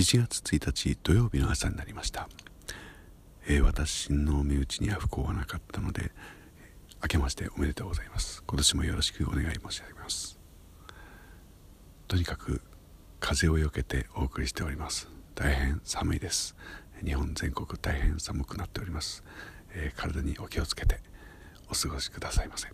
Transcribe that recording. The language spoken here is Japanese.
1月1日土曜日の朝になりました、えー、私の身内には不幸はなかったので明けましておめでとうございます。今年もよろしくお願い申し上げます。とにかく風をよけてお送りしております。大変寒いです。日本全国大変寒くなっております、えー、体にお気をつけてお過ごしくださいませ。